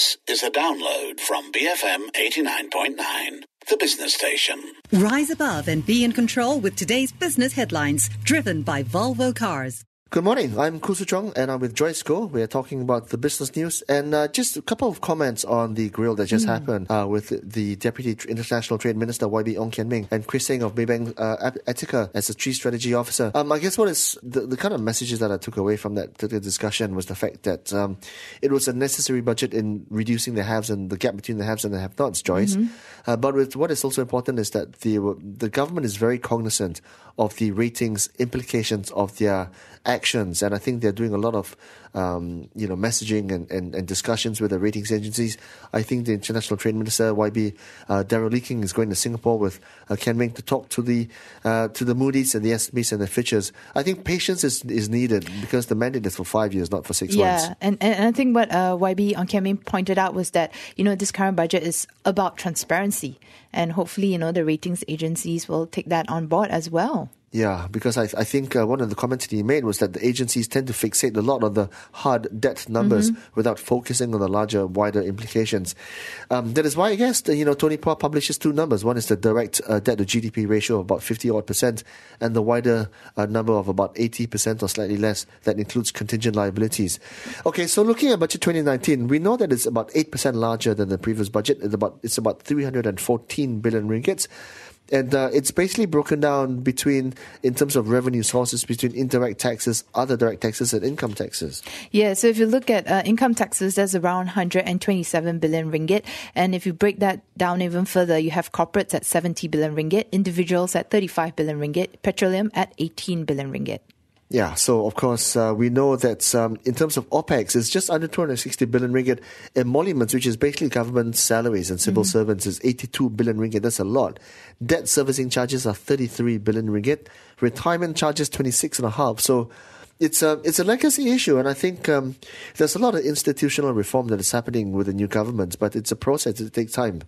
This is a download from BFM 89.9, the business station. Rise above and be in control with today's business headlines, driven by Volvo Cars. Good morning. I'm Khoo Chuang, and I'm with Joyce Goh. We're talking about the business news and uh, just a couple of comments on the grill that just mm. happened uh, with the Deputy International Trade Minister YB Ong Kian Ming and Chris Seng of Maybank uh, as the Chief Strategy Officer. Um, I guess what is the, the, kind of messages that I took away from that discussion was the fact that um, it was a necessary budget in reducing the haves and the gap between the haves and the have-nots, Joyce. Mm-hmm. Uh, but with what is also important is that the the government is very cognizant of the ratings implications of their actions. And I think they're doing a lot of, um, you know, messaging and, and, and, discussions with the ratings agencies. I think the International Trade Minister, YB, uh, Darell Leiking is going to Singapore with uh, Kian Ming to talk to the, uh, to the Moody's and the S&P's and the Fitches. I think patience is, is needed because the mandate is for five years, not for six yeah, months. Yeah, and, and I think what uh, YB Ong Kian Ming pointed out was that, you know, this current budget is about transparency. And hopefully, you know, the ratings agencies will take that on board as well. Yeah, because I, I think uh, one of the comments that he made was that the agencies tend to fixate a lot on the hard debt numbers mm-hmm. without focusing on the larger, wider implications. Um, that is why I guess the, you know Tony Pua publishes two numbers. One is the direct uh, debt to GDP ratio of about fifty odd percent, and the wider uh, number of about eighty percent or slightly less that includes contingent liabilities. Okay, so looking at budget 2019, we know that it's about eight percent larger than the previous budget. It's about it's about 314 billion ringgits and uh, it's basically broken down between in terms of revenue sources between indirect taxes other direct taxes and income taxes. Yeah so if you look at uh, income taxes that's around 127 billion ringgit. And if you break that down even further you have corporates at 70 billion ringgit individuals at 35 billion ringgit petroleum at 18 billion ringgit yeah, so of course uh, we know that um, in terms of OPEX, it's just under 260 billion ringgit. Emoluments, which is basically government salaries and civil mm-hmm. servants, is 82 billion ringgit. That's a lot. Debt servicing charges are 33 billion ringgit. Retirement charges 26 and a half. So it's a it's a legacy issue, and I think um, there's a lot of institutional reform that is happening with the new government, but it's a process. It takes time.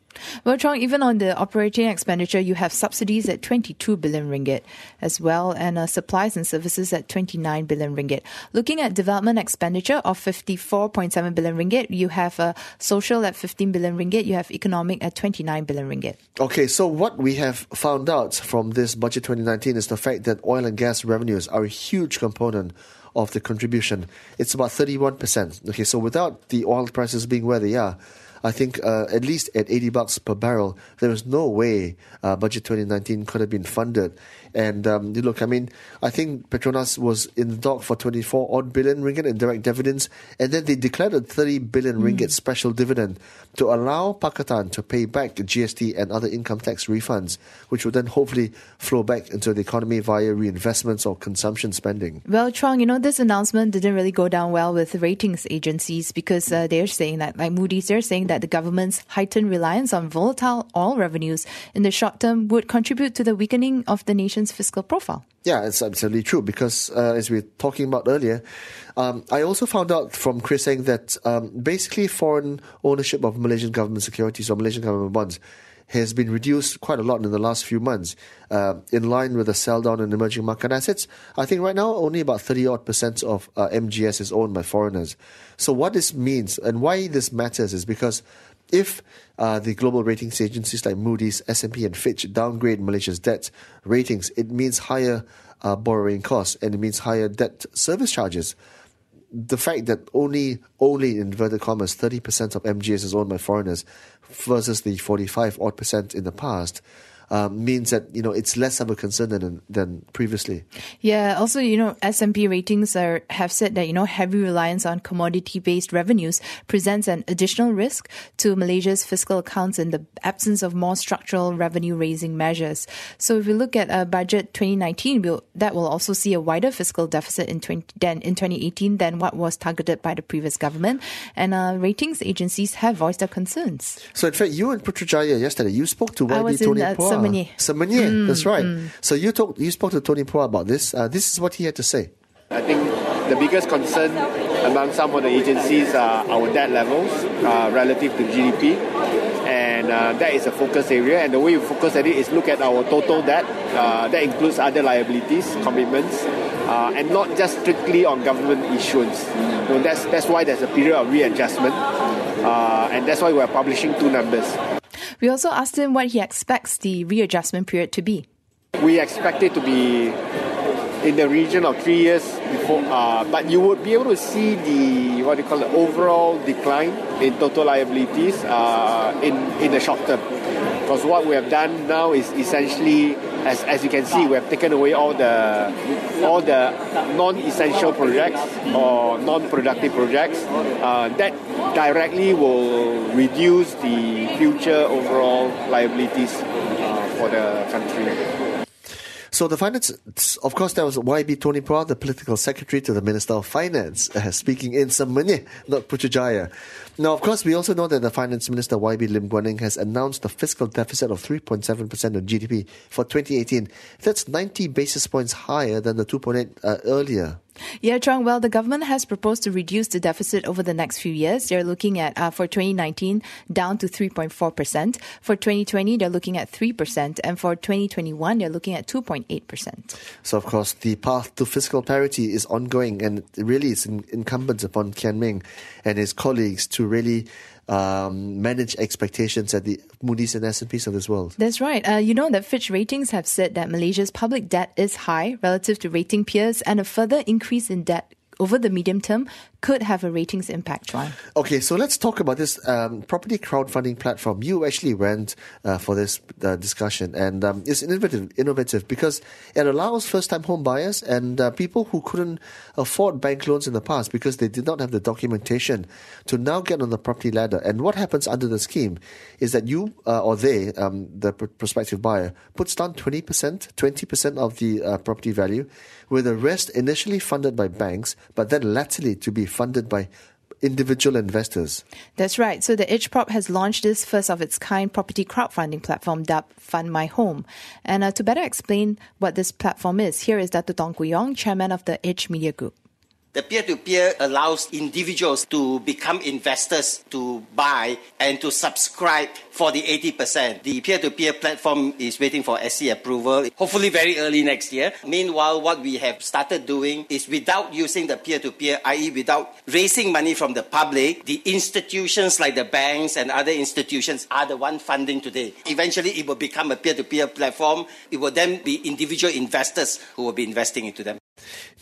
Well, Chuang, even on the operating expenditure, you have subsidies at 22 billion ringgit as well, and uh, supplies and services at 29 billion ringgit. Looking at development expenditure of 54.7 billion ringgit, you have uh, social at 15 billion ringgit, you have economic at 29 billion ringgit. Okay, so what we have found out from this budget 2019 is the fact that oil and gas revenues are a huge component of the contribution. It's about 31%. Okay, so without the oil prices being where they are, I think uh, at least at 80 bucks per barrel, there is no way uh, budget 2019 could have been funded. And um, look, I mean, I think Petronas was in the dock for 24 odd billion ringgit in direct dividends, and then they declared a 30 billion ringgit mm. special dividend to allow Pakatan to pay back GST and other income tax refunds, which would then hopefully flow back into the economy via reinvestments or consumption spending. Well, Chuang, you know, this announcement didn't really go down well with ratings agencies because uh, they're saying that, like Moody's, they're saying that the government's heightened reliance on volatile oil revenues in the short term would contribute to the weakening of the nation's fiscal profile. Yeah, it's absolutely true because uh, as we were talking about earlier, um, I also found out from Chris saying that um, basically foreign ownership of Malaysian government securities or Malaysian government bonds has been reduced quite a lot in the last few months, uh, in line with the sell down in emerging market assets. I think right now only about 30 odd percent of uh, MGS is owned by foreigners. So, what this means and why this matters is because if uh, the global ratings agencies like Moody's, S&P, and Fitch downgrade Malaysia's debt ratings, it means higher uh, borrowing costs and it means higher debt service charges the fact that only only in inverted commas thirty percent of MGS is owned by foreigners versus the forty five odd percent in the past um, means that you know it's less of a concern than than previously. Yeah. Also, you know, S&P ratings are have said that you know heavy reliance on commodity based revenues presents an additional risk to Malaysia's fiscal accounts in the absence of more structural revenue raising measures. So, if we look at a budget 2019, we'll, that will also see a wider fiscal deficit in 20, than in 2018 than what was targeted by the previous government. And uh, ratings agencies have voiced their concerns. So, in fact, you and Putrajaya yesterday, you spoke to YB Tony uh, Pua. Semenyih. Semenyih, mm, that's right. Mm. So you talked, you spoke to Tony Pua about this. Uh, this is what he had to say. I think the biggest concern among some of the agencies are our debt levels uh, relative to GDP. And uh, that is a focus area. And the way we focus at it is look at our total debt. Uh, that includes other liabilities, commitments, uh, and not just strictly on government issuance. So that's, that's why there's a period of readjustment. Uh, and that's why we're publishing two numbers. We also asked him what he expects the readjustment period to be. We expect it to be in the region of three years before, uh, but you would be able to see the what you call the overall decline in total liabilities uh, in in the short term. Because what we have done now is essentially, as, as you can see, we have taken away all the all the non-essential projects or non-productive projects. Uh, that directly will reduce the future overall liabilities uh, for the country. So the finance, of course, that was YB Tony Pua, the political secretary to the Minister of Finance, uh, speaking in Semenyih, not Putrajaya. Now, of course, we also know that the Finance Minister YB Lim Guan Eng has announced a fiscal deficit of 3.7% of GDP for 2018. That's 90 basis points higher than the 2.8 uh, earlier. Yeah, Chuang, well, the government has proposed to reduce the deficit over the next few years. They're looking at, uh, for 2019, down to 3.4%. For 2020, they're looking at 3%. And for 2021, they're looking at 2.8%. So, of course, the path to fiscal parity is ongoing, and really is incumbent upon Kian Ming and his colleagues to really um, manage expectations at the Moody's and S&P's of this world. That's right. Uh, you know that Fitch Ratings have said that Malaysia's public debt is high relative to rating peers, and a further increase in debt over the medium term could have a ratings impact, Juan. Okay, so let's talk about this um, property crowdfunding platform. You actually went uh, for this uh, discussion, and um, it's innovative, innovative because it allows first-time home buyers and uh, people who couldn't afford bank loans in the past because they did not have the documentation to now get on the property ladder. And what happens under the scheme is that you uh, or they, um, the pr- prospective buyer, puts down 20%, 20% of the uh, property value, with the rest initially funded by banks, but then latterly to be funded by individual investors. That's right. So the EdgeProp has launched this first of its kind property crowdfunding platform dubbed Fund My Home. And uh, to better explain what this platform is, here is Dr. Tong Kooi Ong, chairman of the Edge Media Group. The peer-to-peer allows individuals to become investors to buy and to subscribe for the 80%. The peer-to-peer platform is waiting for SC approval, hopefully very early next year. Meanwhile, what we have started doing is without using the peer-to-peer, i.e. without raising money from the public, the institutions like the banks and other institutions are the one funding today. Eventually, it will become a peer-to-peer platform. It will then be individual investors who will be investing into them.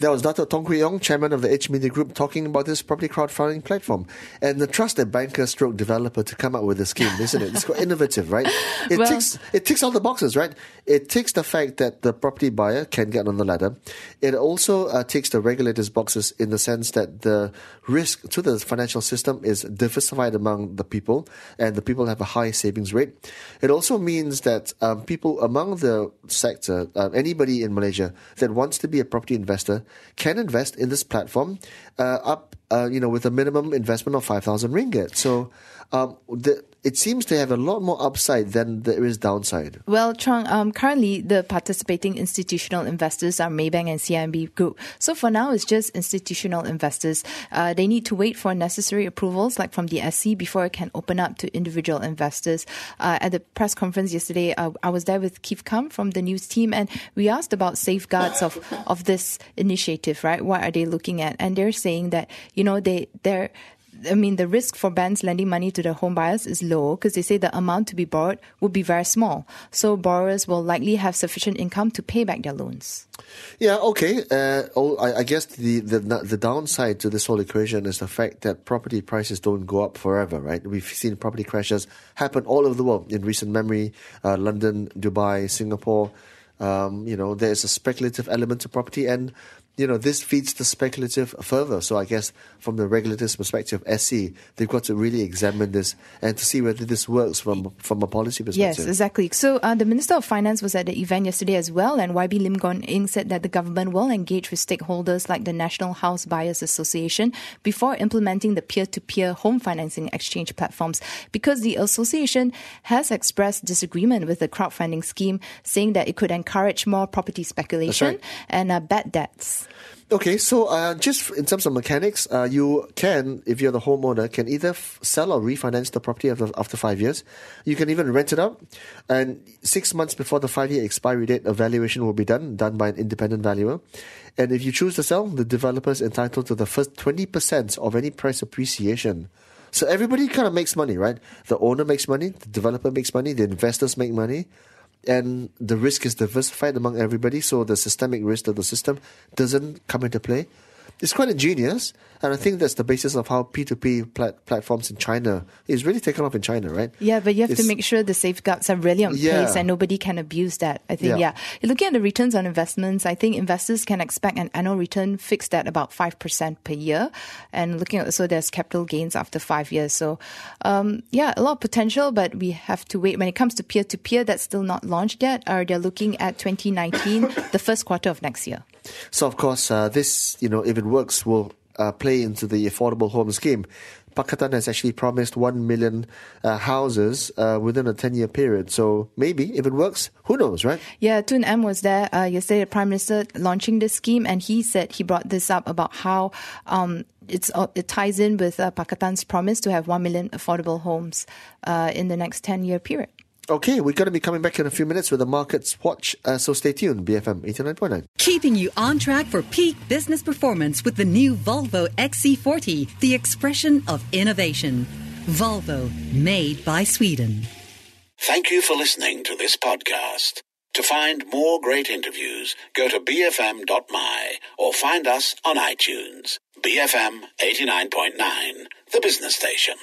That was Dr. Tong Kooi Ong, chairman of the Edge Media Group, talking about this property crowdfunding platform and the trust trusted banker stroke developer to come up with a scheme, isn't it? It's quite innovative, right? It well, ticks it ticks all the boxes, right? It ticks the fact that the property buyer can get on the ladder. It also uh, ticks the regulators' boxes in the sense that the risk to the financial system is diversified among the people, and the people have a high savings rate. It also means that um, people among the sector, uh, anybody in Malaysia that wants to be a property investor can invest in this platform uh, up, uh, you know, with a minimum investment of 5,000 ringgit. So um, the, it seems to have a lot more upside than there is downside. Well, Chuang, um, currently the participating institutional investors are Maybank and CIMB Group. So for now, it's just institutional investors. Uh, they need to wait for necessary approvals, like from the SC, before it can open up to individual investors. Uh, at the press conference yesterday, uh, I was there with Keith Kam from the news team, and we asked about safeguards of, of this initiative, right? What are they looking at? And they're saying that, you know, they, they're, I mean, the risk for banks lending money to the home buyers is low because they say the amount to be borrowed would be very small. So borrowers will likely have sufficient income to pay back their loans. Yeah, okay. Uh, oh, I, I, guess the, the the downside to this whole equation is the fact that property prices don't go up forever, right? We've seen property crashes happen all over the world in recent memory uh, London, Dubai, Singapore. Um, you know, there's a speculative element to property, and you know, this feeds the speculative further. So I guess from the regulator's perspective, SC, they've got to really examine this and to see whether this works from from a policy perspective. Yes, exactly. So uh, the Minister of Finance was at the event yesterday as well, and YB Lim Guan Eng said that the government will engage with stakeholders like the National House Buyers Association before implementing the peer-to-peer home financing exchange platforms, because the association has expressed disagreement with the crowdfunding scheme, saying that it could encourage more property speculation right. and uh, bad debts. Okay, so uh, just in terms of mechanics, uh, you can, if you're the homeowner, can either f- sell or refinance the property after, after five years. You can even rent it out, and six months before the five-year expiry date, a valuation will be done, done by an independent valuer. And if you choose to sell, the developer is entitled to the first twenty percent of any price appreciation So everybody kind of makes money, right? The owner makes money, the developer makes money, the investors make money, and the risk is diversified among everybody. So the systemic risk of the system doesn't come into play. It's quite ingenious, and I think that's the basis of how P2P plat- platforms in China is really taken off in China, right? Yeah, but you have It's- to make sure the safeguards are really in Yeah. place and nobody can abuse that. I think, Yeah. yeah. Looking at the returns on investments. I think investors can expect an annual return fixed at about 5% per year. And looking at also there's capital gains after five years. So, um, yeah, a lot of potential, but we have to wait. When it comes to peer to peer, that's still not launched yet. Or they're looking at 2019, the first quarter of next year. So of course, uh, this you know if it works will uh, play into the affordable home scheme. Pakatan has actually promised one million uh, houses uh, within a ten-year period. So maybe if it works, who knows, right? Yeah, Tun M was there uh, yesterday, the Prime Minister launching this scheme, and he said he brought this up about how um, uh, it ties in with uh, Pakatan's promise to have 1 million affordable homes uh, in the next 10 year period. Okay, we're going to be coming back in a few minutes with the markets watch. Uh, so stay tuned. BFM eighty nine point nine. Keeping you on track for peak business performance with the new Volvo XC40, the expression of innovation. Volvo, made by Sweden. Thank you for listening to this podcast. To find more great interviews, go to bfm.my or find us on iTunes. BFM 89.9, the business station.